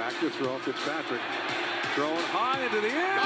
Back to throw. Fitzpatrick throwing high into the air.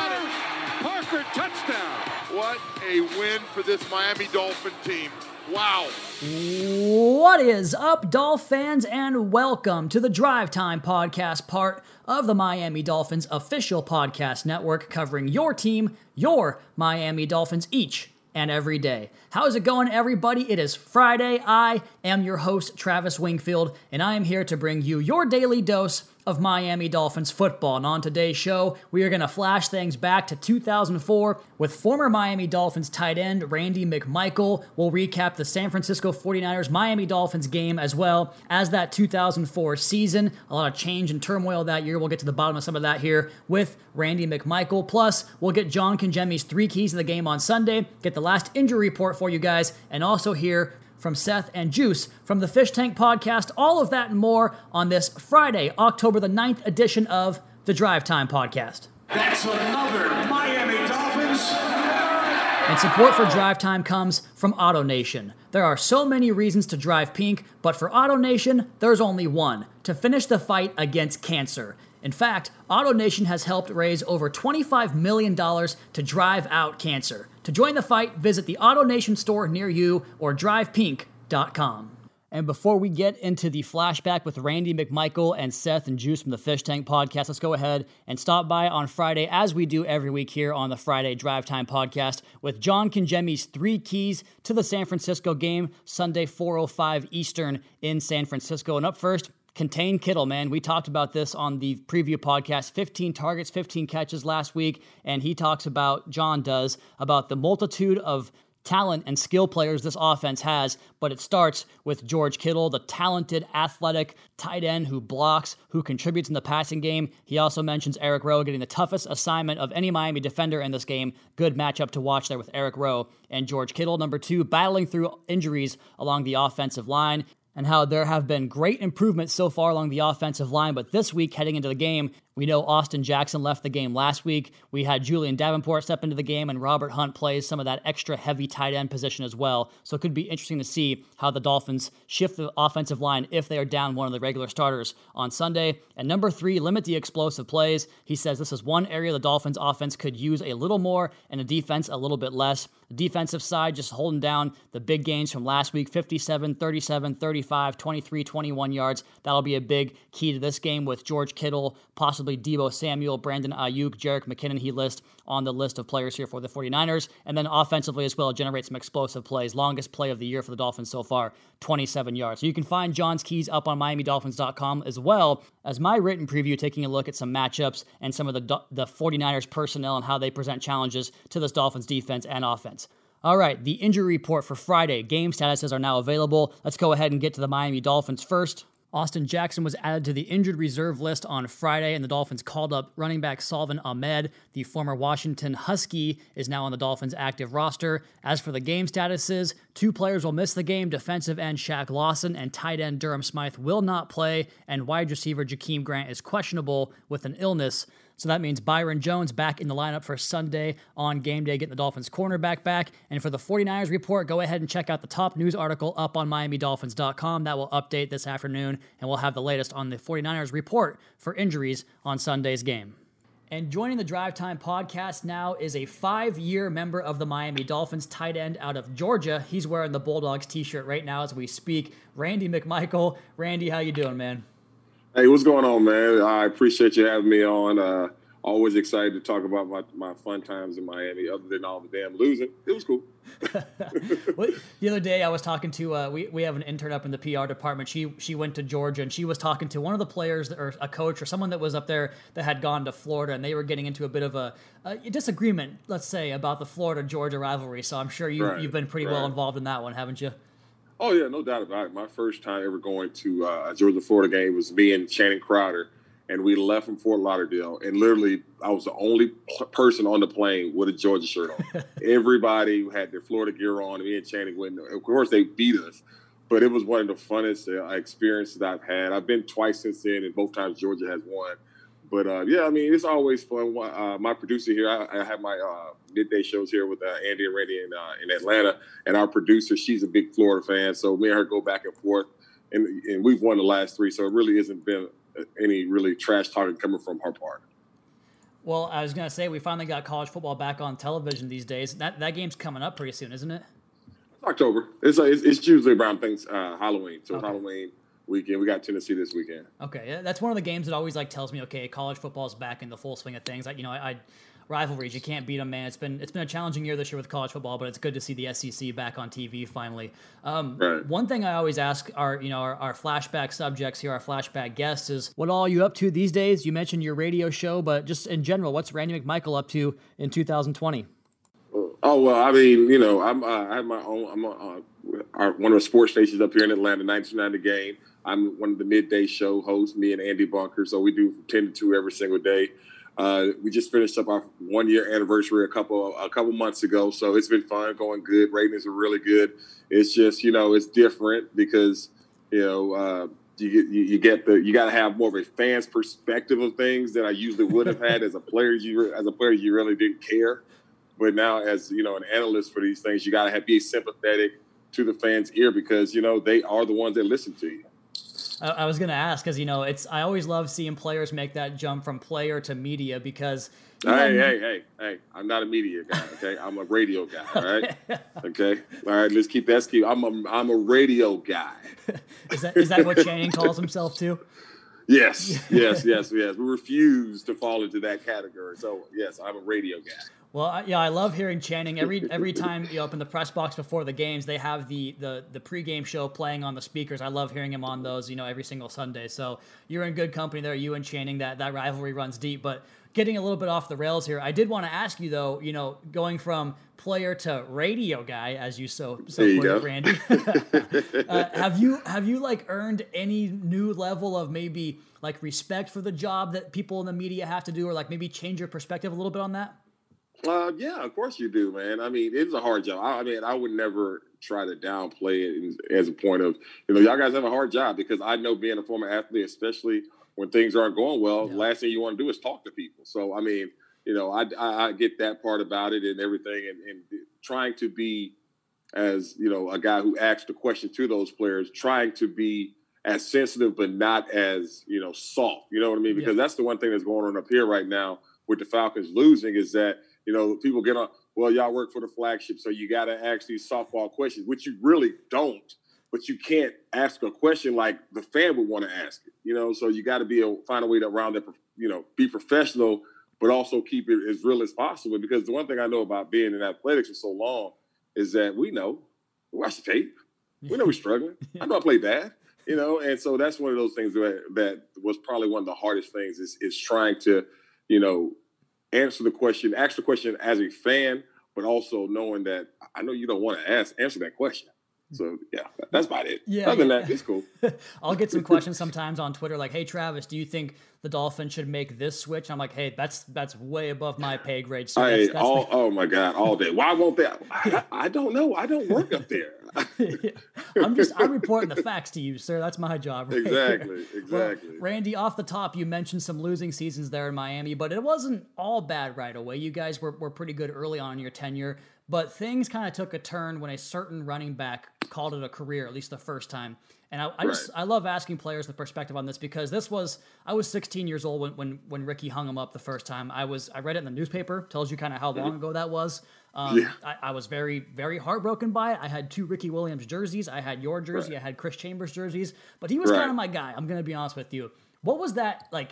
Parker touchdown. What a win for this Miami Dolphin team. Wow. What is up, Dolph fans, and welcome to the Drive Time Podcast, part of the Miami Dolphins official podcast network covering your team, your Miami Dolphins, each and every day. How's it going, everybody? It is Friday. I am your host, Travis Wingfield, and I am here to bring you your daily dose of Miami Dolphins football. And on today's show, we are going to flash things back to 2004 with former Miami Dolphins tight end Randy McMichael. We'll recap the San Francisco 49ers Miami Dolphins game as well as that 2004 season. A lot of change and turmoil that year. We'll get to the bottom of some of that here with Randy McMichael. Plus, we'll get John Congemi's three keys to the game on Sunday, get the last injury report for you guys, and also hear from Seth and Juice from the Fish Tank Podcast. All of that and more on this Friday, October the 9th edition of the Drive Time Podcast. That's another Miami Dolphins. And support for Drive Time comes from AutoNation. There are so many reasons to drive pink, but for AutoNation, there's only one to finish the fight against cancer. In fact, AutoNation has helped raise over $25 million to drive out cancer. To join the fight, visit the AutoNation store near you or drivepink.com. And before we get into the flashback with Randy McMichael and Seth and Juice from the Fish Tank podcast, let's go ahead and stop by on Friday, as we do every week here on the Friday Drive Time podcast, with John Congemi's three keys to the San Francisco game, Sunday 4:05 Eastern in San Francisco. And up first, contain Kittle, man. We talked about this on the preview podcast 15 targets, 15 catches last week. And he talks about, John does, about the multitude of talent and skill players this offense has, but it starts with George Kittle, the talented, athletic tight end who blocks, who contributes in the passing game. He also mentions Eric Rowe getting the toughest assignment of any Miami defender in this game. Good matchup to watch there with Eric Rowe and George Kittle. Number two, battling through injuries along the offensive line and how there have been great improvements so far along the offensive line. But this week, heading into the game, we know Austin Jackson left the game last week. We had Julian Davenport step into the game, and Robert Hunt plays some of that extra heavy tight end position as well. So it could be interesting to see how the Dolphins shift the offensive line if they are down one of the regular starters on Sunday. And number three, limit the explosive plays. He says this is one area the Dolphins offense could use a little more and the defense a little bit less. The defensive side just holding down the big gains from last week 57, 37, 35, 23, 21 yards. That'll be a big key to this game with George Kittle, possibly Deebo Samuel, Brandon Aiyuk, Jerick McKinnon. He lists on the list of players here for the 49ers. And then offensively as well, generate some explosive plays. Longest play of the year for the Dolphins so far, 27 yards. So you can find John's keys up on MiamiDolphins.com as well as my written preview, taking a look at some matchups and some of the, the 49ers personnel and how they present challenges to this Dolphins defense and offense. All right, the injury report for Friday. Game statuses are now available. Let's go ahead and get to the Miami Dolphins first. Austin Jackson was added to the injured reserve list on Friday, and the Dolphins called up running back Salvon Ahmed. The former Washington Husky is now on the Dolphins' active roster. As for the game statuses, two players will miss the game defensive end Shaq Lawson and tight end Durham Smythe will not play, and wide receiver Jakeem Grant is questionable with an illness. So that means Byron Jones back in the lineup for Sunday on game day, getting the Dolphins cornerback back. And for the 49ers report, go ahead and check out the top news article up on MiamiDolphins.com. That will update this afternoon, and we'll have the latest on the 49ers report for injuries on Sunday's game. And joining the Drive Time podcast now is a five year member of the Miami Dolphins, tight end out of Georgia. He's wearing the Bulldogs t shirt right now as we speak. Randy McMichael. Randy, how you doing, man? Hey, what's going on, man? I appreciate you having me on. Uh, always excited to talk about my, my fun times in Miami, other than all the damn losing. It was cool. the other day, I was talking to uh, we we have an intern up in the PR department. She she went to Georgia and she was talking to one of the players or a coach or someone that was up there that had gone to Florida, and they were getting into a bit of a, a disagreement, let's say, about the Florida Georgia rivalry. So I'm sure you right, you've been pretty right. well involved in that one, haven't you? Oh yeah, no doubt about it. My first time ever going to uh, a Georgia Florida game was me and Channing Crowder, and we left from Fort Lauderdale, and literally I was the only person on the plane with a Georgia shirt on. Everybody had their Florida gear on. And me and Channing went. Of course, they beat us, but it was one of the funnest uh, experiences I've had. I've been twice since then, and both times Georgia has won. But uh, yeah, I mean, it's always fun. Uh, my producer here, I, I have my uh, midday shows here with uh, Andy and Randy in, uh, in Atlanta, and our producer, she's a big Florida fan, so me and her go back and forth, and, and we've won the last three, so it really isn't been any really trash talking coming from her part. Well, I was gonna say we finally got college football back on television these days. That that game's coming up pretty soon, isn't it? October. It's it's, it's usually around things uh, Halloween. So okay. Halloween weekend. We got Tennessee this weekend. Okay, that's one of the games that always like tells me, okay, college football is back in the full swing of things. Like you know, I, I rivalries. You can't beat them, man. It's been it's been a challenging year this year with college football, but it's good to see the SEC back on TV finally. Um, right. One thing I always ask our you know our, our, flashback subjects here, our flashback guests, is what all are you up to these days? You mentioned your radio show, but just in general, what's Randy McMichael up to in 2020? Oh well, I mean, you know, I'm uh, I have my own. I'm uh, our, one of the sports stations up here in Atlanta, 99 the game. I'm one of the midday show hosts, me and Andy Bunker. So we do from 10 to 2 every single day. Uh, we just finished up our one year anniversary a couple a couple months ago, so it's been fun, going good. Ratings are really good. It's just you know it's different because you know uh, you get you, you, get the you got to have more of a fan's perspective of things than I usually would have had as a player. You as a player you really didn't care, but now as you know an analyst for these things, you got to be sympathetic to the fans' ear because you know they are the ones that listen to you. I, was going to ask because you know it's I always love seeing players make that jump from player to media because. Hey, hey, hey, hey! I'm not a media guy. Okay, I'm a radio guy. All right. okay. All right. Let's keep that. Keep. I'm a I'm a radio guy. is that is that what Channing calls himself too? Yes, yes, yes, yes. We refuse to fall into that category. So yes, I'm a radio guy. Well, yeah, I love hearing Channing every every time you open the press box before the games. They have the the the pregame show playing on the speakers. I love hearing him on those. You know, every single Sunday. So you're in good company there. You and Channing. That that rivalry runs deep. But getting a little bit off the rails here, I did want to ask you though. You know, going from player to radio guy, as you so so you put it, Randy. uh, have you have you like earned any new level of maybe like respect for the job that people in the media have to do, or like maybe change your perspective a little bit on that? Uh, yeah, of course you do, man. I mean, it's a hard job. I, I mean, I would never try to downplay it as a point of, you know, y'all guys have a hard job because I know being a former athlete, especially when things aren't going well, yeah. last thing you want to do is talk to people. So, I mean, you know, I, I, I get that part about it and everything, and, and trying to be as you know a guy who asked the question to those players, trying to be as sensitive but not as you know soft. You know what I mean? Because yeah. that's the one thing that's going on up here right now with the Falcons losing is that you know, people get on, well, y'all work for the flagship, so you got to ask these softball questions, which you really don't. But you can't ask a question like the fan would want to ask it, you know. So you got to be a, find a way to around that, you know, be professional, but also keep it as real as possible. Because the one thing I know about being in athletics for so long is that we know, we watch the tape, we know we're struggling. I know I play bad, you know, and so that's one of those things that that was probably one of the hardest things is is trying to, you know, answer the question, ask the question as a fan, but also knowing that I know you don't want to ask answer that question. So yeah, that's about it. Yeah, Other than that, it's cool. I'll get some questions sometimes on Twitter, like, "Hey Travis, do you think the Dolphins should make this switch?" I'm like, "Hey, that's that's way above my pay grade." So that's, that's all, the- oh my god, all day. Why won't they? I, I don't know. I don't work up there. I'm just I'm reporting the facts to you, sir. That's my job. Right exactly, exactly. Well, Randy, off the top, you mentioned some losing seasons there in Miami, but it wasn't all bad right away. You guys were, were pretty good early on in your tenure. But things kind of took a turn when a certain running back called it a career, at least the first time. And I, I just I love asking players the perspective on this because this was I was 16 years old when when, when Ricky hung him up the first time. I was I read it in the newspaper, tells you kind of how long mm-hmm. ago that was. Um, yeah. I, I, was very very heartbroken by it. I had two Ricky Williams jerseys. I had your jersey. Right. I had Chris Chambers jerseys. But he was right. kind of my guy. I'm gonna be honest with you. What was that like?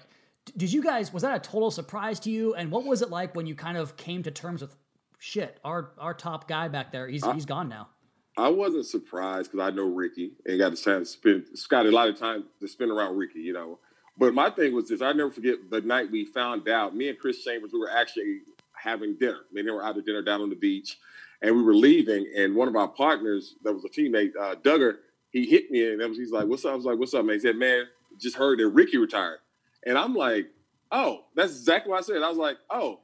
Did you guys was that a total surprise to you? And what was it like when you kind of came to terms with shit, our our top guy back there, he's I, he's gone now. I wasn't surprised because I know Ricky and got the chance to spend got a lot of time to spend around Ricky, you know. But my thing was this: I never forget the night we found out. Me and Chris Chambers, we were actually having dinner. I mean, they were out to dinner down on the beach, and we were leaving. And one of our partners, that was a teammate, uh, Duggar, he hit me and was, he's like, "What's up?" I was like, "What's up, man?" He said, "Man, just heard that Ricky retired," and I'm like, "Oh, that's exactly what I said." I was like, "Oh,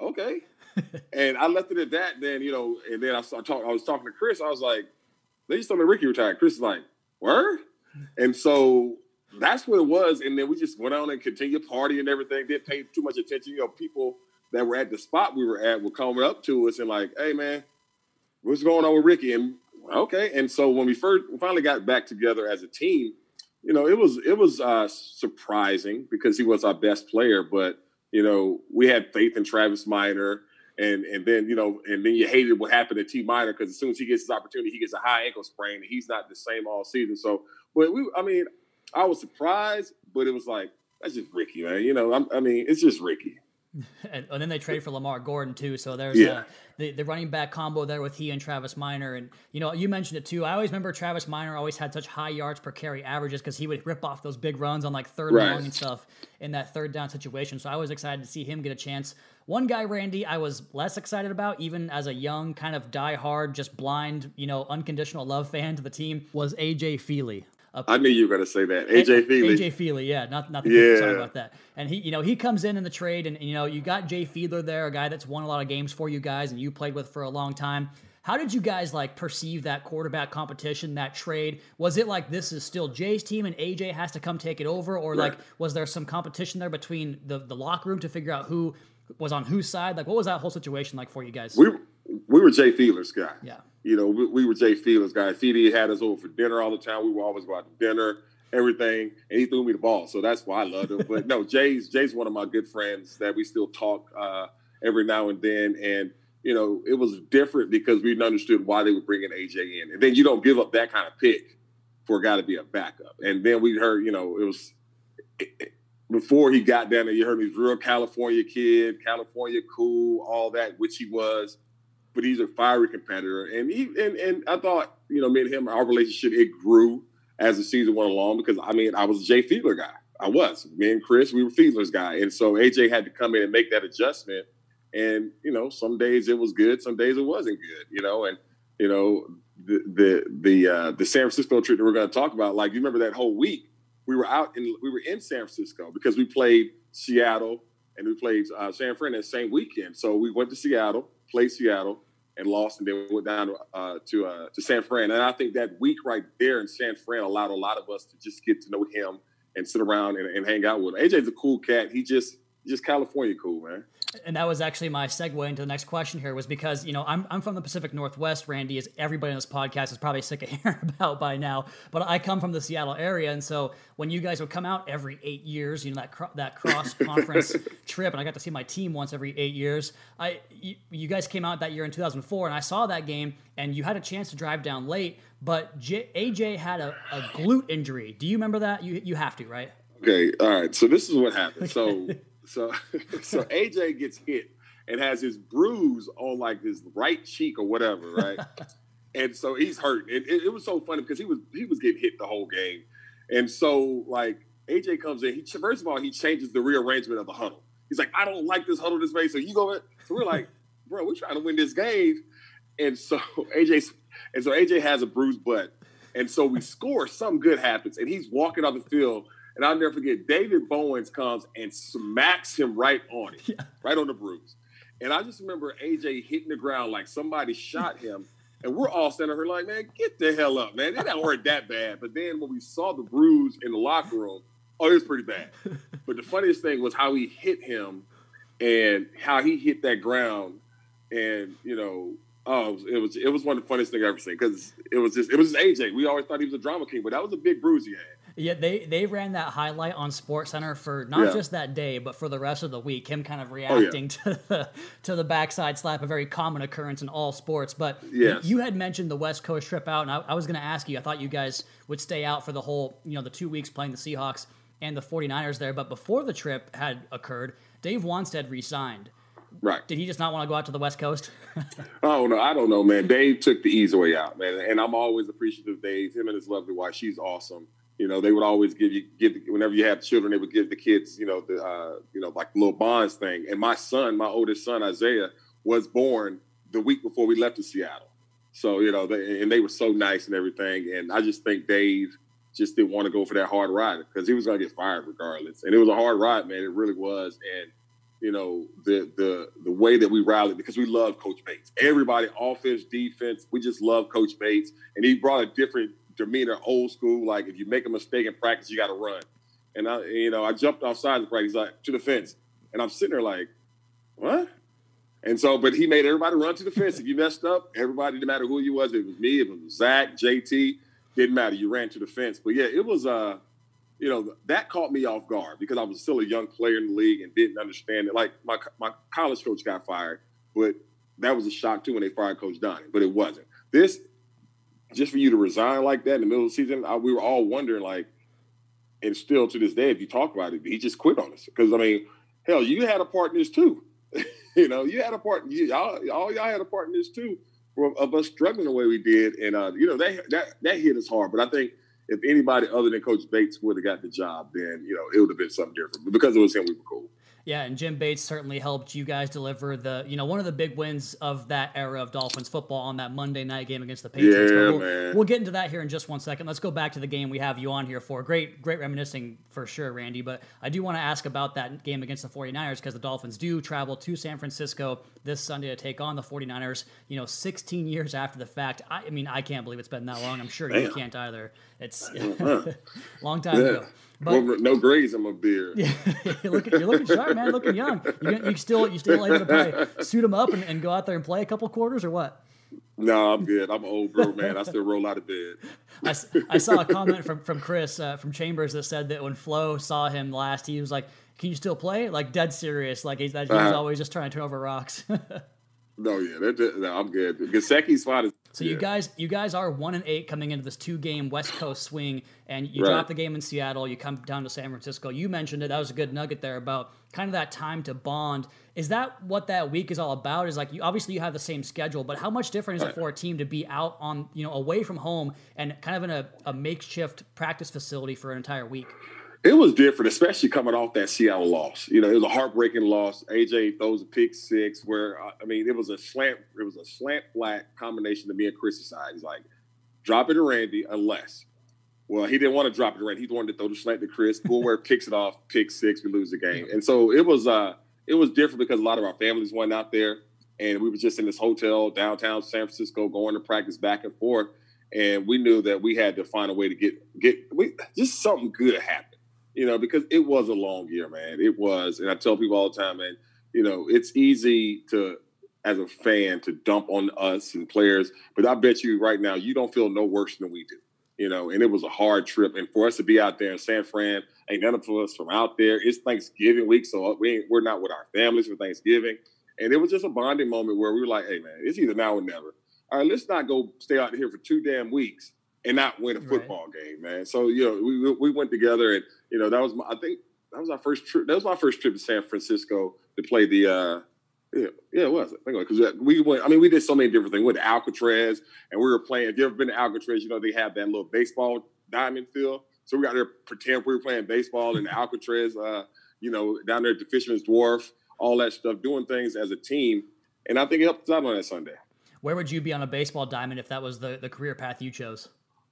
okay." and I left it at that. Then you know, and then I started talking. I was talking to Chris. I was like, "They just told me Ricky retired." Chris is like, "Word," and so that's what it was. And then we just went on and continued partying and everything. Didn't pay too much attention. You know, people that were at the spot we were at were coming up to us and like, "Hey, man, what's going on with Ricky?" And okay, and so when we first finally got back together as a team, you know, it was it was uh, surprising because he was our best player, but you know, we had faith in Travis Minor. And, and then you know and then you hated what happened to T Minor because as soon as he gets his opportunity, he gets a high ankle sprain and he's not the same all season. So, but we, I mean, I was surprised, but it was like that's just Ricky, man. You know, I'm, i mean, it's just Ricky. And, and, then they trade for Lamar Gordon too. So there's yeah. Uh, the, the running back combo there with he and Travis Minor, And you know, you mentioned it too. I always remember Travis Minor always had such high yards per carry averages because he would rip off those big runs on like third right. long and stuff in that third down situation. So I was excited to see him get a chance. One guy, Randy, I was less excited about, even as a young, kind of die-hard, just blind, you know, unconditional love fan to the team, was AJ I knew you were going to say that. AJ Feeley. AJ Feeley, yeah, not not the yeah. sorry about that. And he, you know, he comes in in the trade, and you know, you got Jay Fiedler there, a guy that's won a lot of games for you guys, and you played with for a long time. How did you guys like perceive that quarterback competition, that trade? Was it like this is still Jay's team and AJ has to come take it over, or right. like was there some competition there between the the locker room to figure out who was on whose side? Like, what was that whole situation like for you guys? We we were Jay Fiedler's guy. Yeah. You know, we, we were Jay Fields guys. CD had us over for dinner all the time. We would always go out to dinner, everything, and he threw me the ball. So that's why I loved him. but no, Jay's Jay's one of my good friends that we still talk uh, every now and then. And you know, it was different because we understood why they were bringing AJ in. And then you don't give up that kind of pick for a guy to be a backup. And then we heard, you know, it was it, it, before he got down there. You heard he's real California kid, California cool, all that, which he was but he's a fiery competitor. And he and, and I thought, you know, me and him, our relationship, it grew as the season went along because I mean, I was a Jay Fiedler guy. I was. Me and Chris, we were Fiedler's guy. And so AJ had to come in and make that adjustment. And, you know, some days it was good, some days it wasn't good, you know, and you know, the the the uh the San Francisco trip that we're gonna talk about, like you remember that whole week, we were out in we were in San Francisco because we played Seattle and we played uh, San Fran that same weekend. So we went to Seattle played Seattle and lost, and then went down uh, to uh, to San Fran. And I think that week right there in San Fran allowed a lot of us to just get to know him and sit around and, and hang out with him. AJ's a cool cat. He just just California cool, man. And that was actually my segue into the next question here was because you know I'm, I'm from the pacific northwest randy as everybody on this podcast is probably sick of hearing about by now but i come from the seattle area. And so when you guys would come out every eight years you know that cro- that cross conference trip and i got to see my team once every eight years i you, you, guys came out that year in 2004 and i saw that game and you had a chance to drive down late but J- aj had a, a glute injury. Do you remember that? You, you have to right okay all right so this is what happened so so so AJ gets hit and has his bruise on like his right cheek or whatever, right? and so he's hurt. It, it, it, was so funny because he was he was getting hit the whole game, and so like AJ comes in. He first of all he changes the rearrangement of the huddle. He's like, I don't like this huddle this way. So you go. In. So we're like, bro, we're trying to win this game, and so AJ and so AJ has a bruised butt, and so we score. Something good happens, and he's walking off the field and I'll never forget, David Bowens comes and smacks him right on it, yeah. right on the bruise. And I just remember AJ hitting the ground like somebody shot him. And we're all standing here like, man, get the hell up, man. It didn't hurt that bad. But then when we saw the bruise in the locker room, oh, it was pretty bad. But the funniest thing was how he hit him and how he hit that ground. And, you know, oh, it was it was one of the funniest things I've ever seen because it was just it was just AJ. We always thought he was a drama king, but that was a big bruise he had. Yeah, they they ran that highlight on Sports Center for not yeah. just that day, but for the rest of the week. Him kind of reacting oh, yeah. to the to the backside slap, a very common occurrence in all sports. But yes. you had mentioned the West Coast trip out, and I, I was going to ask you. I thought you guys would stay out for the whole, you know, the two weeks playing the Seahawks and the 49ers there. But before the trip had occurred, Dave Wannstedt resigned. Right. Did he just not want to go out to the West Coast? oh no, I don't know, man. Dave took the easy way out, man, and I'm always appreciative of Dave. Him and his lovely wife, she's awesome you know, they would always give you give whenever you have children, they would give the kids, you know, the uh, you know, like little bonds thing. And my son, my oldest son Isaiah, was born the week before we left to Seattle. So you know, they, and they were so nice and everything. And I just think Dave just didn't want to go for that hard ride because he was going to get fired regardless. And it was a hard ride, man. It really was. And you know the the the way that we rallied because we love Coach Bates. Everybody, offense, defense, we just love Coach Bates, and he brought a different demeanor, old school. Like if you make a mistake in practice, you got to run. And I, you know, I jumped offside the practice, like to the fence, and I'm sitting there like, what? And so, but he made everybody run to the fence. If you messed up, everybody, no matter who you was, it was me, it was Zach, JT, didn't matter. You ran to the fence. But yeah, it was uh you know, that caught me off guard because I was still a young player in the league and didn't understand it. Like my my college coach got fired, but that was a shock too when they fired Coach Donnan, but it wasn't. This just for you to resign like that in the middle of the season, I, we were all wondering like, and still to this day, if you talk about it, he just quit on us because I mean, hell, you had a part in this too. you know, you had a part. You, all, all y'all had a part in this too, of us struggling the way we did, and uh, you know that that that hit us hard. But I think if anybody other than Coach Bates would have got the job, then you know it would have been something different. But because it was him, we were cool. Yeah, and Jim Bates certainly helped you guys deliver the, you know, one of the big wins of that era of Dolphins football on that Monday night game against the Patriots. Yeah, we'll, man. we'll get into that here in just one second. Let's go back to the game we have you on here for. Great, great reminiscing for sure, Randy. But I do want to ask about that game against the 49ers because the Dolphins do travel to San Francisco this Sunday to take on the 49ers, you know, 16 years after the fact. I, I mean, I can't believe it's been that long. I'm sure Damn. you can't either. It's uh-huh. long time yeah. ago. But, well, no grays in my beard. Yeah, you're looking, you're looking sharp, man. Looking young. You, you still, you still able to play, suit them up and, and go out there and play a couple quarters, or what? No, I'm good. I'm old bro, man. I still roll out of bed. I, I saw a comment from from Chris uh, from Chambers that said that when Flo saw him last, he was like, "Can you still play?" Like dead serious. Like he's, he's uh-huh. always just trying to turn over rocks. no, yeah, no, I'm good. Gesicki's fine as so yeah. you guys, you guys are one and eight coming into this two-game West Coast swing, and you right. drop the game in Seattle. You come down to San Francisco. You mentioned it. That was a good nugget there about kind of that time to bond. Is that what that week is all about? Is like you obviously you have the same schedule, but how much different is it for a team to be out on you know away from home and kind of in a, a makeshift practice facility for an entire week? It was different, especially coming off that Seattle loss. You know, it was a heartbreaking loss. AJ throws a pick six, where uh, I mean, it was a slant. It was a slant flat combination to me and Chris's side. He's like, drop it to Randy, unless. Well, he didn't want to drop it to Randy. He wanted to throw the slant to Chris. where picks it off, pick six, we lose the game. And so it was. uh It was different because a lot of our families went out there, and we were just in this hotel downtown San Francisco, going to practice back and forth. And we knew that we had to find a way to get get we, just something good happen you know, because it was a long year, man. It was, and I tell people all the time, man. You know, it's easy to, as a fan, to dump on us and players, but I bet you right now you don't feel no worse than we do. You know, and it was a hard trip, and for us to be out there in San Fran, ain't none of us from out there. It's Thanksgiving week, so uh, we ain't, we're not with our families for Thanksgiving, and it was just a bonding moment where we were like, "Hey, man, it's either now or never." All right, let's not go stay out here for two damn weeks and not win a football right. game, man. So you know, we we went together, and you know that was my, I think that was our first trip. That was my first trip to San Francisco to play the. uh yeah, yeah, it was. I think Because we went. I mean, we did so many different things. We went to Alcatraz, and we were playing. If you ever been to Alcatraz, you know they have that little baseball diamond field. So we got there pretend we were playing baseball in Alcatraz. Uh, you know, down there at the Fisherman's Wharf, all that stuff, doing things as a team, and I think it helped us out on that Sunday. Where would you be on a baseball diamond if that was the the career path you chose?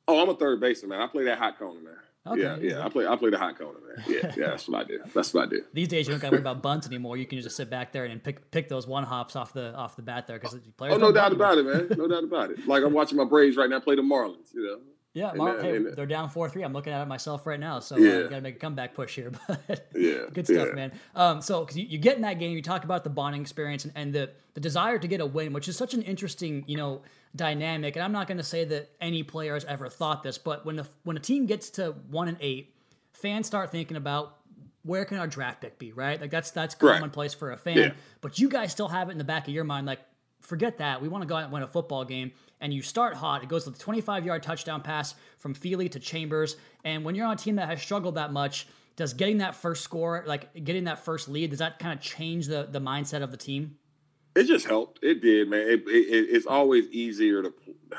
Oh, I'm a third baseman, man. I play that hot corner, man. Okay, yeah, yeah. I play I play the hot corner, man. Yeah, yeah. That's what I do. That's what I do. These days, you don't got to worry about bunts anymore. You can just sit back there and pick pick those one hops off the off the bat there because players. Oh, no doubt about it, man. No doubt about it. Like I'm watching my Braves right now play the Marlins. You know. Yeah, hey, they're down four three. I'm looking at it myself right now, so yeah. uh, got to make a comeback push here. But yeah, good stuff, yeah. man. Um, so because you, you, get in that game, you talk about the bonding experience and, and the the desire to get a win, which is such an interesting, you know, dynamic. And I'm not going to say that any player has ever thought this, but when a, when a team gets to one and eight, fans start thinking about where can our draft pick be, right? Like that's that's commonplace right. for a fan. Yeah. But you guys still have it in the back of your mind, like forget that. We want to go out and win a football game. And you start hot. It goes to the 25 yard touchdown pass from Feeley to Chambers. And when you're on a team that has struggled that much, does getting that first score, like getting that first lead, does that kind of change the the mindset of the team? It just helped. It did, man. It, it, it's always easier to.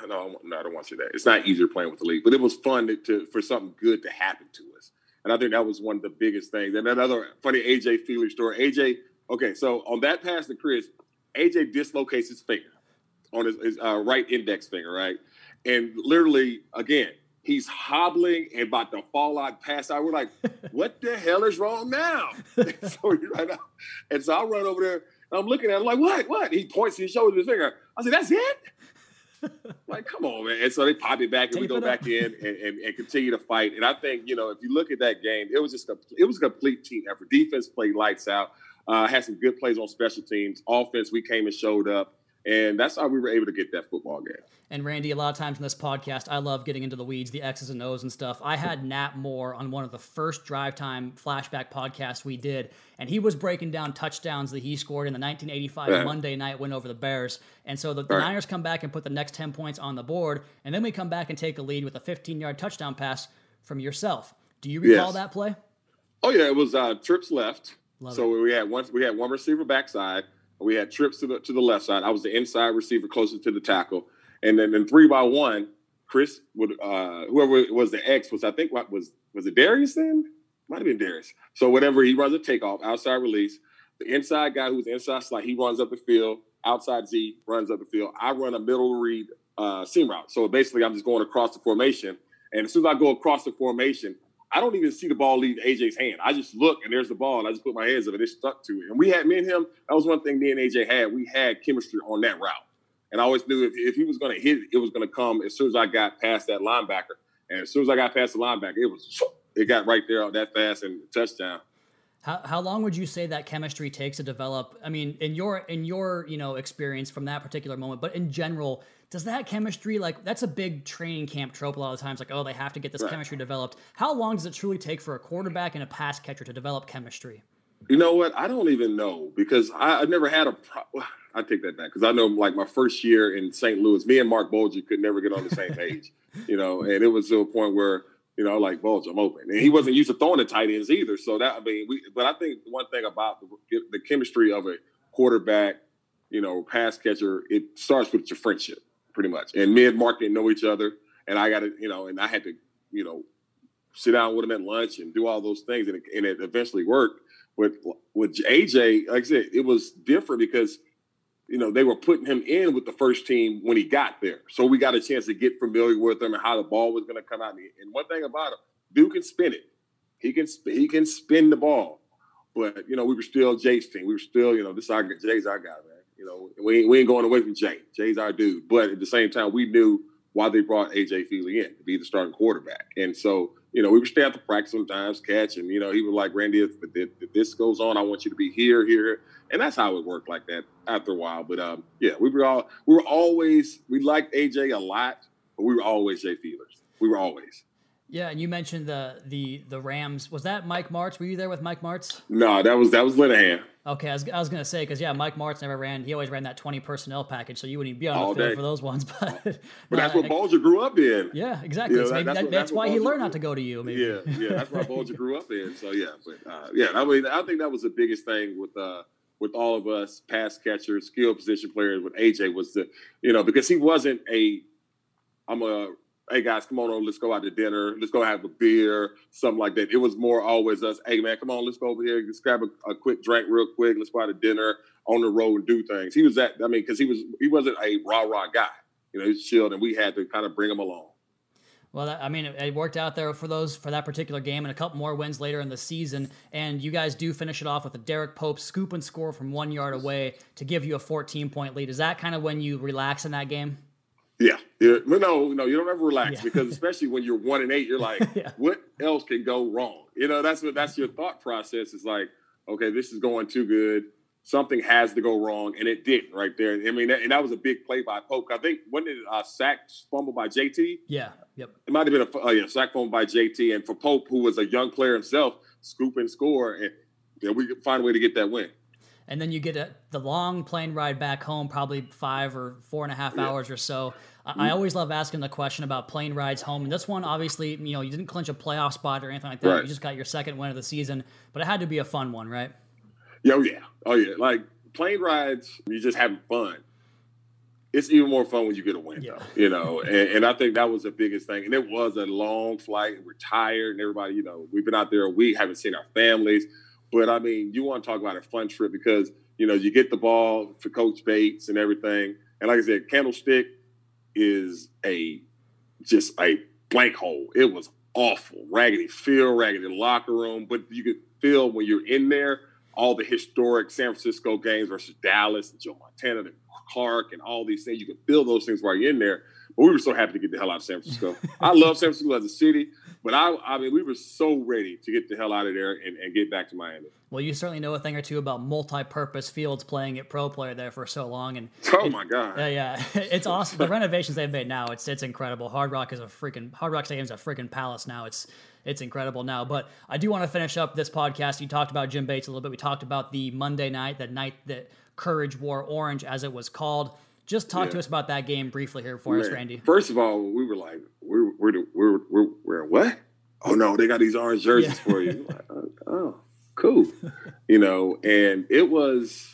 No, no, I don't want to say that. It's not easier playing with the league, but it was fun to, to, for something good to happen to us, and I think that was one of the biggest things. And another funny AJ Feeley story. AJ, okay, so on that pass to Chris, AJ dislocates his finger on his, his uh, right index finger, right, and literally again he's hobbling and about to fall out, pass out. We're like, what the hell is wrong now? so, right now, and so I run over there I'm looking at him like, what? What? He points his shoulder his finger. I said, that's it? like, come on, man. And so they pop it back and Tape we go back in and, and, and, continue to fight. And I think, you know, if you look at that game, it was just a it was a complete team effort. Defense played lights out, uh, had some good plays on special teams. Offense, we came and showed up. And that's how we were able to get that football game. And Randy, a lot of times in this podcast, I love getting into the weeds, the X's and O's and stuff. I had Nat Moore on one of the first drive time flashback podcasts we did, and he was breaking down touchdowns that he scored in the 1985 yeah. Monday night win over the Bears. And so the, the right. Niners come back and put the next 10 points on the board, and then we come back and take a lead with a 15 yard touchdown pass from yourself. Do you recall yes. that play? Oh yeah, it was uh, trips left. Love so it. we had one we had one receiver backside. We had trips to the to the left side. I was the inside receiver closest to the tackle and then in three by one, Chris would uh, whoever was the X was I think what was was it Derrius then? Might have been Derrius. So whatever he runs a takeoff, outside release. The inside guy who's inside slot, he runs up the field. Outside Z runs up the field. I run a middle read uh, seam route. So basically, I'm just going across the formation. And as soon as I go across the formation, I don't even see the ball leave AJ's hand. I just look and there's the ball, and I just put my hands up and it stuck to it. And we had me and him. That was one thing me and AJ had. We had chemistry on that route. And I always knew if, if he was going to hit, it was going to come as soon as I got past that linebacker. And as soon as I got past the linebacker, it was it got right there that fast and touchdown. How, how long would you say that chemistry takes to develop? I mean, in your in your you know experience from that particular moment, but in general, does that chemistry like that's a big training camp trope a lot of times? Like, oh, they have to get this right. chemistry developed. How long does it truly take for a quarterback and a pass catcher to develop chemistry? You know what? I don't even know because I, have never had a. Pro- I take that back because I know like my first year in St. Louis, me and Marc Bulger could never get on the same page, you know, and it was to a point where you know like Bulger, I'm open, and he wasn't used to throwing the tight ends either. So that I mean, we. But I think one thing about the, the chemistry of a quarterback, you know, pass catcher, it starts with your friendship, pretty much. And me and Marc didn't know each other, and I got to, you know, and I had to, you know, sit down with him at lunch and do all those things, and it, and it eventually worked. With with AJ, like I said, it was different because you know, they were putting him in with the first team when he got there. So we got a chance to get familiar with him and how the ball was going to come out. And one thing about him, Duke can spin it. He can he can spin the ball. But you know, we were still Jay's team. We were still, you know, this our Jay's our guy, man. You know, we ain't, we ain't going away from Jay. Jay's our dude. But at the same time, we knew why they brought AJ Feeley in to be the starting quarterback. And so, you know, we would stay at the practice sometimes, catch, and you know, he was like, Randy, if, if, this goes on, I want you to be here, here, and that's how it worked like that after a while. But um, yeah, we were all we were always we liked AJ a lot, but we were always Jay Feelers. We were always. Yeah, and you mentioned the the the Rams. Was that Mike Martz? Were you there with Mike Martz? No, that was that was Linehan. Okay, I was, I was gonna say because yeah, Mike Martz never ran. He always ran that twenty personnel package, so you wouldn't be on All the field day. for those ones. But, but that's what Bulger grew up in. Yeah, exactly. You know, so that, that's, that, what, that's, that's why he learned not to go to you. Maybe. Yeah, yeah, that's why Bulger grew up in. So yeah, but uh, yeah, I mean, I think that was the biggest thing with uh, with all of us pass catchers, skill position players. With AJ was the you know because he wasn't a I'm a hey guys, come on, let's go out to dinner, let's go have a beer, something like that. It was more always us, hey man, come on, let's go over here, let's grab a, a quick drink real quick, let's go out to dinner on the road and do things. He was that, I mean, because he was he wasn't a rah rah guy, you know, he's chilled, and we had to kind of bring him along. Well, I mean, it, it, worked out there for those for that particular game, and a couple more wins later in the season. And you guys do finish it off with a Derrick Pope scoop and score from one yard away to give you a 14 point lead. Is that kind of when you relax in that game? Yeah, yeah. No, no, you don't ever relax yeah. because especially when you're one and eight, you're like, yeah. what else can go wrong? You know, that's what that's your thought process. Is like, okay, this is going too good. Something has to go wrong, and it didn't right there. I mean, that, and that was a big play by Pope. I think when did a uh, sack fumble by JT? Yeah, yep. It might have been a oh, yeah sack fumble by JT, and for Pope, who was a young player himself, scoop and score, and yeah, we could find a way to get that win and then you get a, the long plane ride back home, probably five or four and a half hours or so. I, I, always love asking the question about plane rides home. And this one, obviously, you know, you didn't clinch a playoff spot or anything like that. Right. You just got your second win of the season, but it had to be a fun one, right? Yeah, oh yeah, oh yeah. Like plane rides, you're just having fun. It's even more fun when you get a win, yeah. though, you know. and, and I think that was the biggest thing. And it was a long flight. We're tired, and everybody, you know, we've been out there a week, haven't seen our families but I mean, you want to talk about a fun trip because you know you get the ball for Coach Bates and everything. And like I said, Candlestick is a just a blank hole. It was awful, raggedy feel, raggedy locker room. But you could feel when you're in there all the historic San Francisco games versus Dallas and Joe Montana and Clark and all these things. You could feel those things while you're in there. But we were so happy to get the hell out of San Francisco. I love San Francisco as a city. But I, I mean, we were so ready to get the hell out of there and, and get back to Miami. Well, you certainly know a thing or two about multi-purpose fields playing at pro player there for so long, and oh it, my god, yeah, yeah, it's awesome. the renovations they've made now, it's it's incredible. Hard Rock is a freaking Hard Rock Stadium is a freaking palace now. It's it's incredible now. But I do want to finish up this podcast. You talked about Jim Bates a little bit. We talked about the Monday night, that night that Courage wore orange, as it was called. Just talk yeah. to us about that game briefly here for Man, us, Randy. First of all, we were like, we're we're we're we're, we're what? Oh no, they got these orange jerseys yeah. for you. Like, oh, oh, cool. you know, and it was,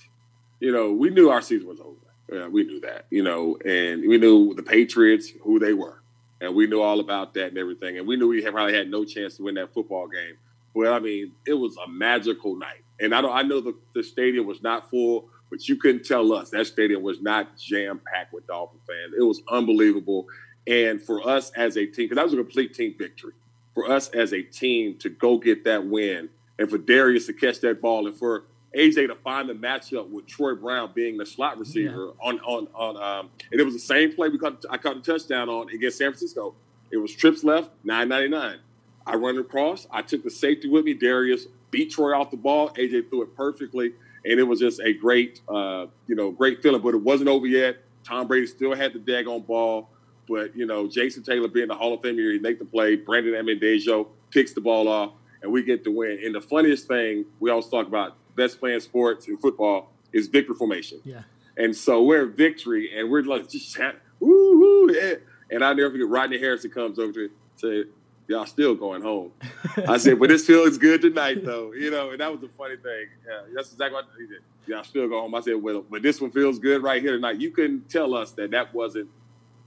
you know, we knew our season was over. Yeah, we knew that, you know, and we knew the Patriots who they were, and we knew all about that and everything, and we knew we had, probably had no chance to win that football game. Well, I mean, it was a magical night, and I don't. I know the, the stadium was not full, but you couldn't tell us that stadium was not jam packed with Dolphin fans. It was unbelievable, and for us as a team, because that was a complete team victory for us as a team to go get that win and for Derrius to catch that ball and for AJ to find the matchup with Troy Brown being the slot receiver yeah. on on on um, and it was the same play we caught I caught a touchdown on against San Francisco. It was trips left, 999. I run across, I took the safety with me, Derrius beat Troy off the ball, AJ threw it perfectly, and it was just a great uh, you know, great feeling, but it wasn't over yet. Tom Brady still had the daggone ball. But you know, Jason Taylor being the Hall of Famer, he make the play. Brendon Ayanbadejo picks the ball off, and we get the win. And the funniest thing we always talk about best playing sports in football is victory formation. Yeah. And so we're victory, and we're like just woo woo. Yeah. And I never forget Rodney Harrison comes over to say, "Y'all still going home?" I said, "But this feels good tonight, though." You know, and that was the funny thing. Yeah, that's exactly what he did. Y'all still go home. I said, "Well, but this one feels good right here tonight." You couldn't tell us that that wasn't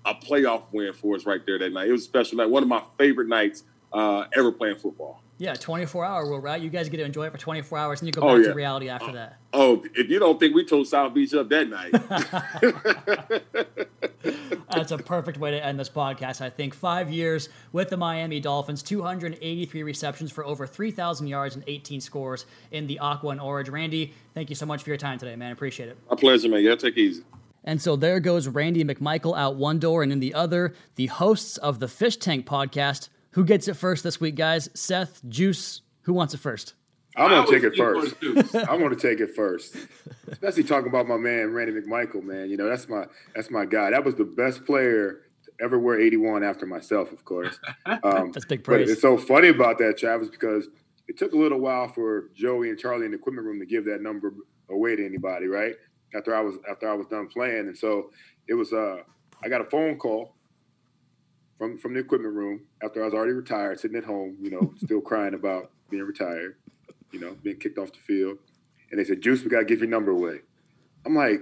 a playoff win for us right there that night. It was a special night, one of my favorite nights uh, ever playing football. Yeah, 24 hour rule, right? You guys get to enjoy it for 24 hours and you go oh, back yeah. to reality after uh, that. Oh, if you don't think we told South Beach up that night. That's a perfect way to end this podcast, I think. Five years with the Miami Dolphins, 283 receptions for over 3,000 yards and 18 scores in the Aqua and Orange. Randy, thank you so much for your time today, man. Appreciate it. My pleasure, man. Yeah, take it easy. And so there goes Randy McMichael out one door, and in the other, the hosts of the Fish Tank podcast. Who gets it first this week, guys? Seth, Juice, who wants it first? I'm gonna take it first. I'm gonna take it first, especially talking about my man Randy McMichael. Man, you know that's my that's my guy. That was the best player to ever wear 81 after myself, of course. Um, that's big praise. But it's so funny about that, Travis, because it took a little while for Joey and Charlie in the equipment room to give that number away to anybody, right? after I was after I was done playing, and so it was. Uh, I got a phone call from from the equipment room after I was already retired, sitting at home, you know, still crying about being retired, you know, being kicked off the field, and they said, "Juice, we got to give your number away." I'm like,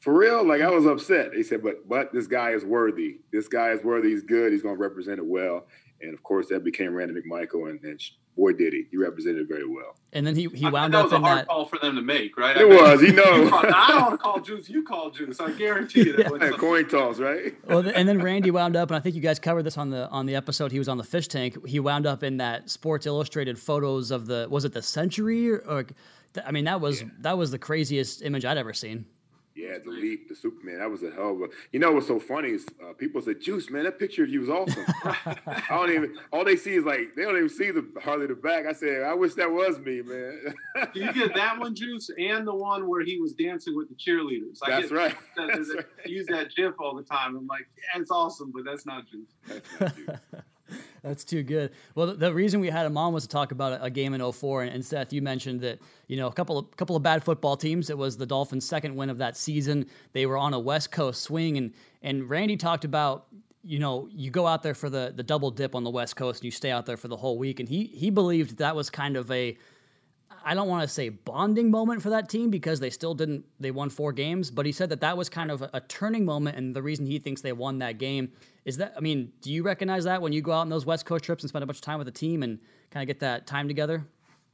for real? Like I was upset. They said, "But but this guy is worthy. This guy is worthy. He's good. He's to represent it well." And of course, that became Randy McMichael, and, and boy, did he! He represented very well. And then he, he wound up in that was a hard call for them to make, right? It I was, you know. I don't want to call Juice. You call Juice. I guarantee you. That yeah. coin toss, right? well, and then Randy wound up, and I think you guys covered this on the on the episode. He was on the fish tank. He wound up in that Sports Illustrated photos of the was it the century or, or I mean that was yeah. that was the craziest image I'd ever seen. Yeah, the leap, the Superman. That was a hell of a. You know what's so funny is uh, people say, "Juice, man, that picture of you was awesome." I don't even. All they see is like they don't even see the hardly the back. I said, "I wish that was me, man." you get that one, Juice, and the one where he was dancing with the cheerleaders. I that's right. That, that's right. Use that GIF all the time. I'm like, yeah, it's awesome, but that's not Juice. That's not Juice. That's too good. Well, the, the, reason we had him on was to talk about a, a game in 04. And, and, Seth, you mentioned that, you know, a couple of, couple of bad football teams. It was the Dolphins' second win of that season. They were on a West Coast swing. And, and Randy talked about, you know, you go out there for the, the double dip on the West Coast and you stay out there for the whole week. And he, he believed that was kind of a, I don't want to say bonding moment for that team because they still didn't, they won four games, but he said that that was kind of a, turning moment. And the reason he thinks they won that game is that, I mean, do you recognize that when you go out on those West Coast trips and spend a bunch of time with the team and kind of get that time together?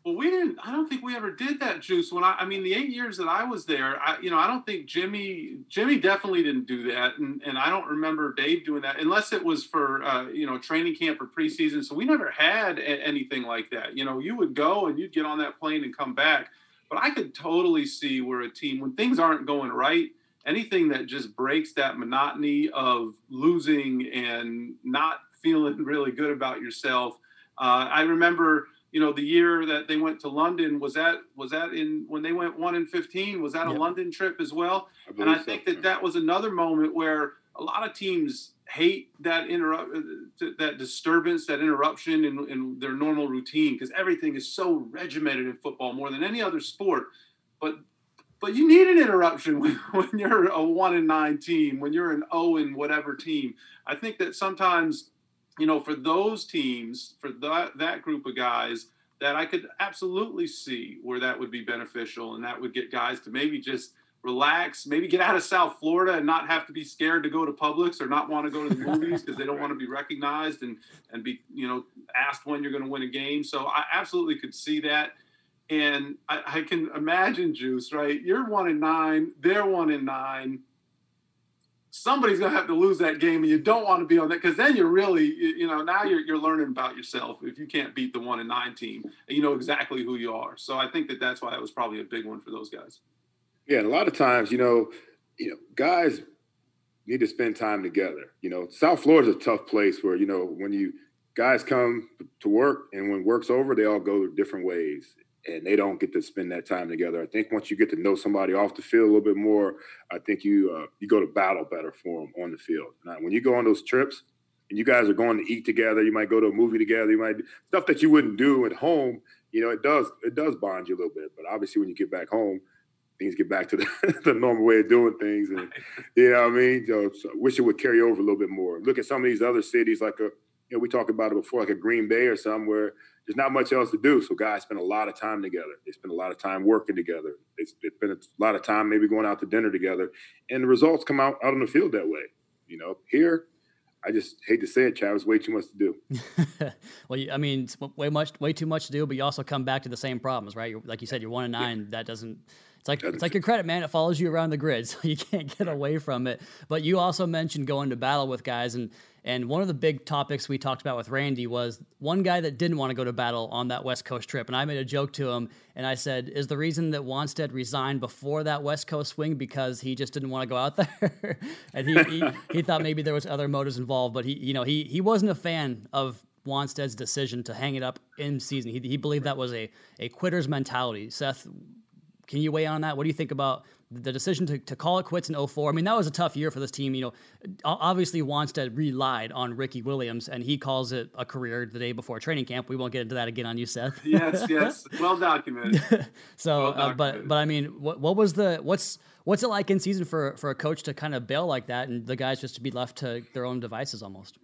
Well, we didn't. I don't think we ever did that, Juice. When I, I mean, the eight years that I was there, I, you know, I don't think Jimmy, Jimmy definitely didn't do that, and and I don't remember Dave doing that unless it was for, uh, you know, training camp or preseason. So we never had a, anything like that. You know, you would go and you'd get on that plane and come back. But I could totally see where a team, when things aren't going right, anything that just breaks that monotony of losing and not feeling really good about yourself. Uh, I remember, you know, the year that they went to London was that was that in when they went one in fifteen was that a London trip as well? I and I so, think that that was another moment where a lot of teams hate that interrupt uh, that disturbance that interruption in, in their normal routine because everything is so regimented in football more than any other sport. But but you need an interruption when, when you're a one and nine team when you're an o and whatever team. I think that sometimes you know for those teams for that that group of guys that i could absolutely see where that would be beneficial and that would get guys to maybe just relax, maybe get out of South Florida and not have to be scared to go to Publix or not want to go to the movies because they don't want to be recognized and and be you know asked when you're going to win a game. So I absolutely could see that, and I, I can imagine Juice. Right, you're one in nine, they're one in nine. Somebody's gonna have to lose that game, and you don't want to be on that because then you're really, you know, now you're you're learning about yourself. If you can't beat the one and nine team, and you know exactly who you are. So I think that that's why it was probably a big one for those guys. Yeah, and a lot of times, you know, you know, guys need to spend time together. You know, South florida's a tough place where you know when you guys come to work and when work's over, they all go different ways and they don't get to spend that time together. I think once you get to know somebody off the field a little bit more, I think you uh, you go to battle better for them on the field. Now, when you go on those trips and you guys are going to eat together, you might go to a movie together, you might stuff that you wouldn't do at home. You know, it does it does bond you a little bit. But obviously, when you get back home, things get back to the, the normal way of doing things. And you know what I mean? So, so wish it would carry over a little bit more. Look at some of these other cities, like a you know, we talked about it before, like a Green Bay or somewhere. There's not much else to do, so guys spend a lot of time together. They spend a lot of time working together. They, they spend a lot of time maybe going out to dinner together, and the results come out out on the field that way. You know, here I just hate to say it, Travis. Way too much to do. well, I mean, way much, way too much to do. But you also come back to the same problems, right? You're, like you said, you're one and nine. Yeah. That doesn't it's like it's like your credit, man. It follows you around the grid, so you can't get away from it. But you also mentioned going to battle with guys, and and one of the big topics we talked about with Randy was one guy that didn't want to go to battle on that West Coast trip. And I made a joke to him, and I said, "Is the reason that Wannstedt resigned before that West Coast swing because he just didn't want to go out there?" and he, he he thought maybe there was other motives involved, but he you know he he wasn't a fan of Wannstedt's decision to hang it up in season. He, he believed that was a, a quitter's mentality. Seth, can you weigh on that? What do you think about the decision to, to call it quits in 04? I mean, that was a tough year for this team. You know, obviously Wannstedt relied on Ricky Williams, and he calls it a career the day before training camp. We won't get into that again on you, Seth. yes, yes, well documented. so, well documented. Uh, but but I mean, what what was the what's what's it like in season for for a coach to kind of bail like that, and the guys just to be left to their own devices almost?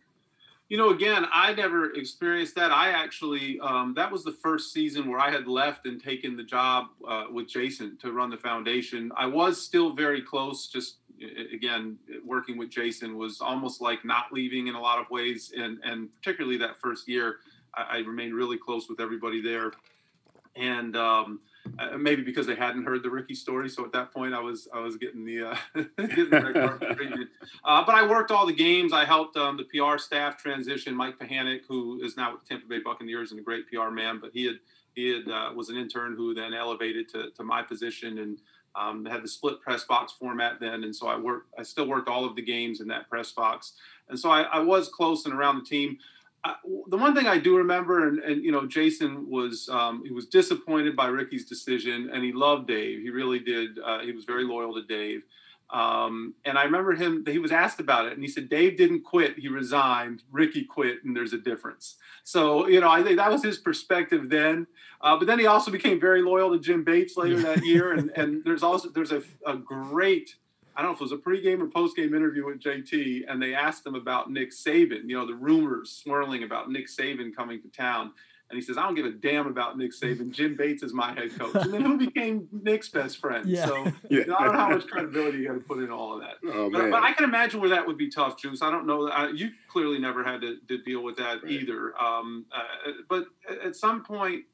You know, again, I never experienced that. I actually, um, that was the first season where I had left and taken the job uh, with Jason to run the foundation. I was still very close, just again, working with Jason was almost like not leaving in a lot of ways. And, and particularly that first year, I, I remained really close with everybody there. And, um, uh, maybe because they hadn't heard the Ricky story. So at that point, I was I was getting the, uh, getting the. Uh, but I worked all the games. I helped um, the PR staff transition. Mike Pahanic, who is now with the Tampa Bay Buccaneers and a great PR man, but he had he had uh, was an intern who then elevated to, to my position and um, had the split press box format then. And so I worked. I still worked all of the games in that press box. And so I, I was close and around the team the one thing I do remember, and, and you know, Jason was um, he was disappointed by Ricky's decision, and he loved Dave. He really did. Uh, he was very loyal to Dave. Um, and I remember him. He was asked about it, and he said Dave didn't quit. He resigned. Ricky quit, and there's a difference. So you know, I think that was his perspective then. Uh, but then he also became very loyal to Jim Bates later that year, and and there's also there's a, a great I don't know if it was a pregame or postgame interview with JT, and they asked him about Nick Saban, you know, the rumors swirling about Nick Saban coming to town. And he says, I don't give a damn about Nick Saban. Jim Bates is my head coach. And then who became Nick's best friend? Yeah. So yeah. You know, I don't know how much credibility you got to put in all of that. Oh, but, but, I can imagine where that would be tough, Juice. I don't know. Uh, you clearly never had to, to deal with that right. either. Um, uh, but at some point,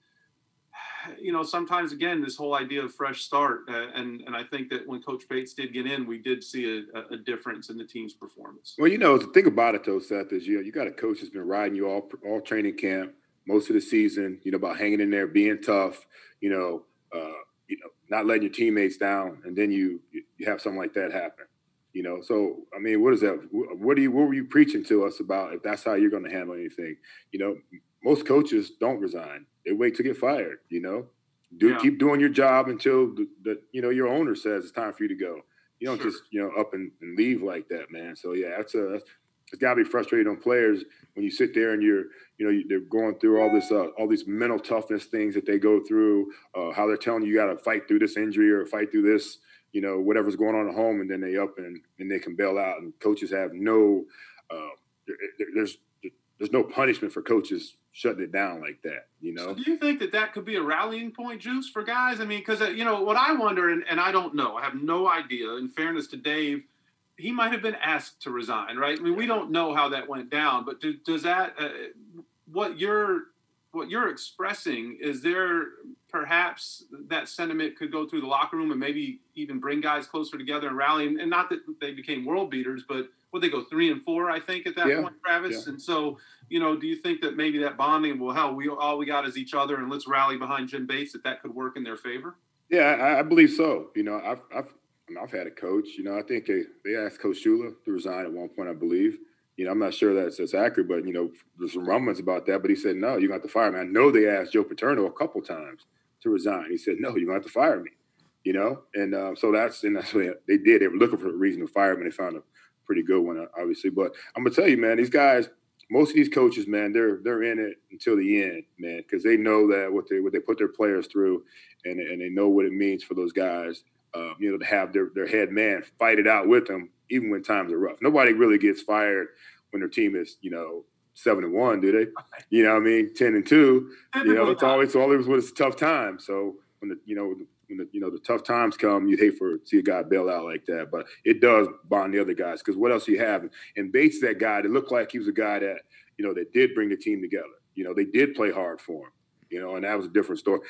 you know, sometimes again, this whole idea of fresh start, uh, and and I think that when Coach Bates did get in, we did see a, a, difference in the team's performance. Well, you know, the thing about it though, Seth, is you know, you got a coach that's been riding you all all training camp, most of the season. You know, about hanging in there, being tough. You know, uh, you know, not letting your teammates down, and then you you have something like that happen. You know, so I mean, what is that? What do you what were you preaching to us about if that's how you're going to handle anything? You know, most coaches don't resign; they wait to get fired. You know, do yeah. keep doing your job until the, the, you know your owner says it's time for you to go. You don't sure. just you know up and, and, leave like that, man. So yeah, that's a that's, it's got to be frustrating on players when you sit there and you're you know they're going through all this uh, all these mental toughness things that they go through, uh, how they're telling you you got to fight through this injury or fight through this you know whatever's going on at home, and then they up and and they can bail out, and coaches have no uh, there, there's there's no punishment for coaches shutting it down like that. You know. So do you think that that could be a rallying point, Juice, for guys? I mean, because uh, you know what I wonder, and, and I don't know, I have no idea. In fairness to Dave, he might have been asked to resign, right? I mean, we don't know how that went down, but do, does that uh, what you're what you're expressing is there perhaps that sentiment could go through the locker room and maybe even bring guys closer together and rally? And, and not that they became world beaters but would they go three and four i think at that yeah. point travis? Yeah. and so you know do you think that maybe that bonding well hell we all we got is each other and let's rally behind jim bates that that could work in their favor? Yeah i, I believe so. You know i've i've I've had a coach, you know, I think they, they asked Coach Shula to resign at one point, I believe you know, I'm not sure that's that's accurate, but you know, there's some rumblings about that. But he said, no, you got to fire me. I know they asked Joe Paterno a couple times to resign. He said, no, you got to fire me. You know, and uh, so that's and that's what they did. They were looking for a reason to fire him, and they found a pretty good one, obviously. But I'm gonna tell you, man, these guys, most of these coaches, man, they're they're in it until the end, man, because they know that what they what they put their players through, and and they know what it means for those guys. Uh, you know, to have their their head man fight it out with them even when times are rough. Nobody really gets fired when their team is, you know, seven and one, do they? You know, I mean, ten and two. You know, it's always it's always when it's a tough time. So when the you know when the you know the tough times come, you'd hate for see a guy bail out like that. But it does bond the other guys because what else do you have? And Bates, that guy, that looked like he was a guy that you know that did bring the team together. You know, they did play hard for him. You know, and that was a different story.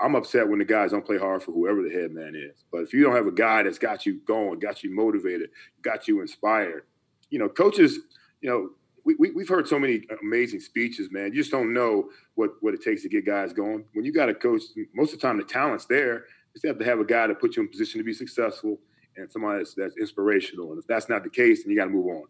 I'm upset when the guys don't play hard for whoever the head man is. But if you don't have a guy that's got you going, got you motivated, got you inspired, you know, coaches, you know, we, we, we've heard so many amazing speeches, man. You just don't know what, what it takes to get guys going. When you got a coach, most of the time the talent's there. You just have to have a guy to put you in position to be successful and somebody that's, that's inspirational. And if that's not the case, then you got to move on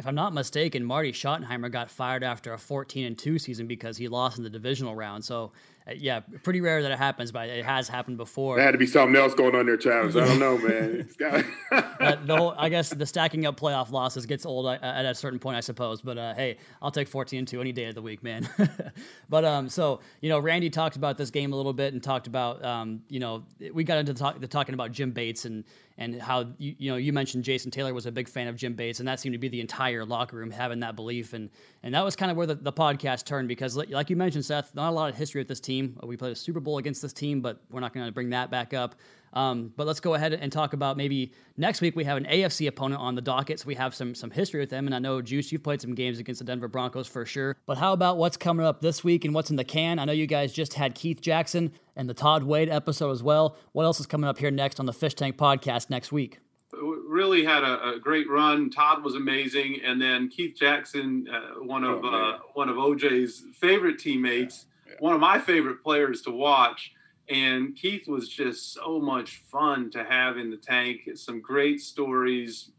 if I'm not mistaken, Marty Schottenheimer got fired after a 14 and 2 season because he lost in the divisional round. So, yeah, pretty rare that it happens, but it has happened before. There had to be something else going on there, Travis. I don't know, man. the whole, I guess the stacking up playoff losses gets old at, a certain point, I suppose. But uh, hey, I'll take 14 2 any day of the week, man. but um, so you know, Randy talked about this game a little bit and talked about um, you know, we got into the, talk, the talking about Jim Bates and and how you, you know you mentioned Jason Taylor was a big fan of Jim Bates, and that seemed to be the entire locker room having that belief, and and that was kind of where the, the podcast turned because like you mentioned, Seth, not a lot of history with this team. We played a Super Bowl against this team, but we're not going to bring that back up. Um, but let's go ahead and talk about maybe next week we have an AFC opponent on the docket, so we have some some history with them. And I know Juice, you've played some games against the Denver Broncos for sure. But how about what's coming up this week and what's in the can? I know you guys just had Keith Jackson and the Todd Wade episode as well. What else is coming up here next on the Fish Tank Podcast next week? Really had a, a, great run. Todd was amazing, and then Keith Jackson, uh, one of oh, uh, one of OJ's favorite teammates, yeah, yeah. one of my favorite players to watch. And Keith was just so much fun to have in the tank. Some great stories,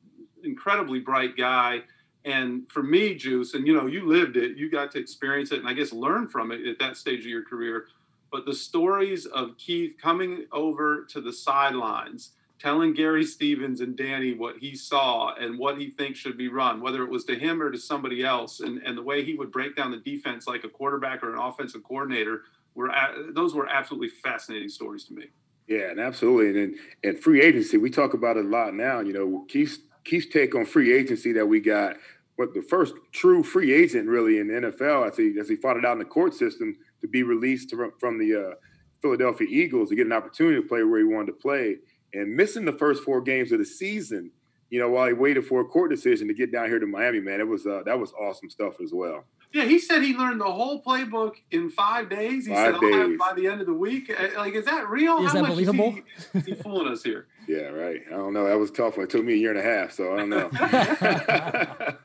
incredibly bright guy. And for me, Juice, and you know, you lived it, you got to experience it, and I guess learn from it at that stage of your career. But the stories of Keith coming over to the sidelines telling Gary Stevens and Danny what he saw and what he thinks should be run, whether it was to him or to somebody else, and, and the way he would break down the defense like a quarterback or an offensive coordinator were those were absolutely fascinating stories to me. Yeah, and absolutely, and and free agency we talk about it a lot now. You know, Keith's Keith's take on free agency that we got. But the first true free agent really in the NFL as he as he fought it out in the court system to be released to, from the uh, Philadelphia Eagles to get an opportunity to play where he wanted to play and missing the first four games of the season, you know, while he waited for a court decision to get down here to Miami, man, it was uh, that was awesome stuff as well. Yeah, he said he learned the whole playbook in five days. He five said, "I'll have it by the end of the week." Uh, like, is that real? Is How that believable? Is he, is he fooling us here? yeah, right. I don't know. That was tough. It took me a year and a half, so I don't know.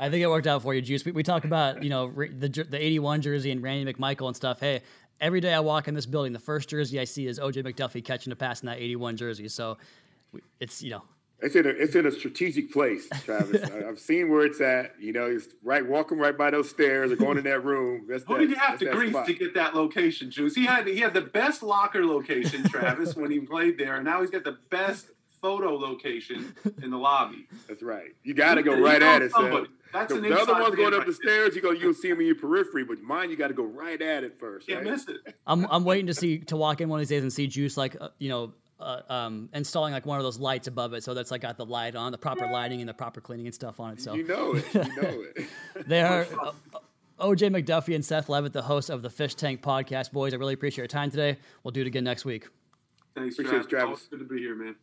I think it worked out for you, Juice. We, we talk about you know the the '81 jersey and Randy McMichael and stuff. Hey, every day I walk in this building, the first jersey I see is OJ McDuffie catching a pass in that 81 jersey. So it's, you know, It's in a it's in a strategic place, Travis. I've seen where it's at. You know, it's right walking right by those stairs or going in that room. That's Who that, did you have to that grease spot. to get that location, Juice? He had he had the best locker location, Travis, when he played there, and now he's got the best photo location in the lobby. That's right. You got to go right at it, somebody. Seth. That's the, an the other one's going up the right there. stairs. You go, you'll see them in your periphery, but mine, you got to go right at it first. Can't right? miss it. I'm I'm waiting to see to walk in one of these days and see Juice like uh, you know uh, um, installing like one of those lights above it, so that's like got the light on, the proper lighting and the proper cleaning and stuff on it. So You know it. You know it. they are. Uh, OJ McDuffie and Seth Levitt, the hosts of the Fish Tank podcast. Boys, I really appreciate your time today. We'll do it again next week. Thanks, Appreciate it, Travis. Travis. Always good to be here, man.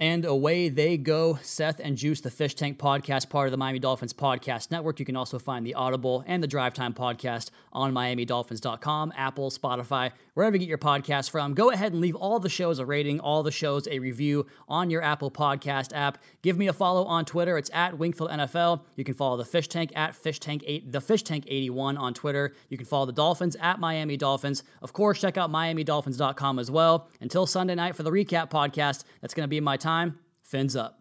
And away they go. Seth and Juice, the Fish Tank podcast, part of the Miami Dolphins podcast network. You can also find the Audible and the Drive Time podcast on MiamiDolphins.com, Apple, Spotify, wherever you get your podcasts from. Go ahead and leave all the shows a rating, all the shows a review on your Apple Podcast app. Give me a follow on Twitter. It's at Wingfield NFL. You can follow the Fish Tank at Fish Tank 8, the Fish Tank 81 on Twitter. You can follow the Dolphins at Miami Dolphins. Of course, check out MiamiDolphins.com as well. Until Sunday night for the recap podcast, that's going to be my time. Fins up.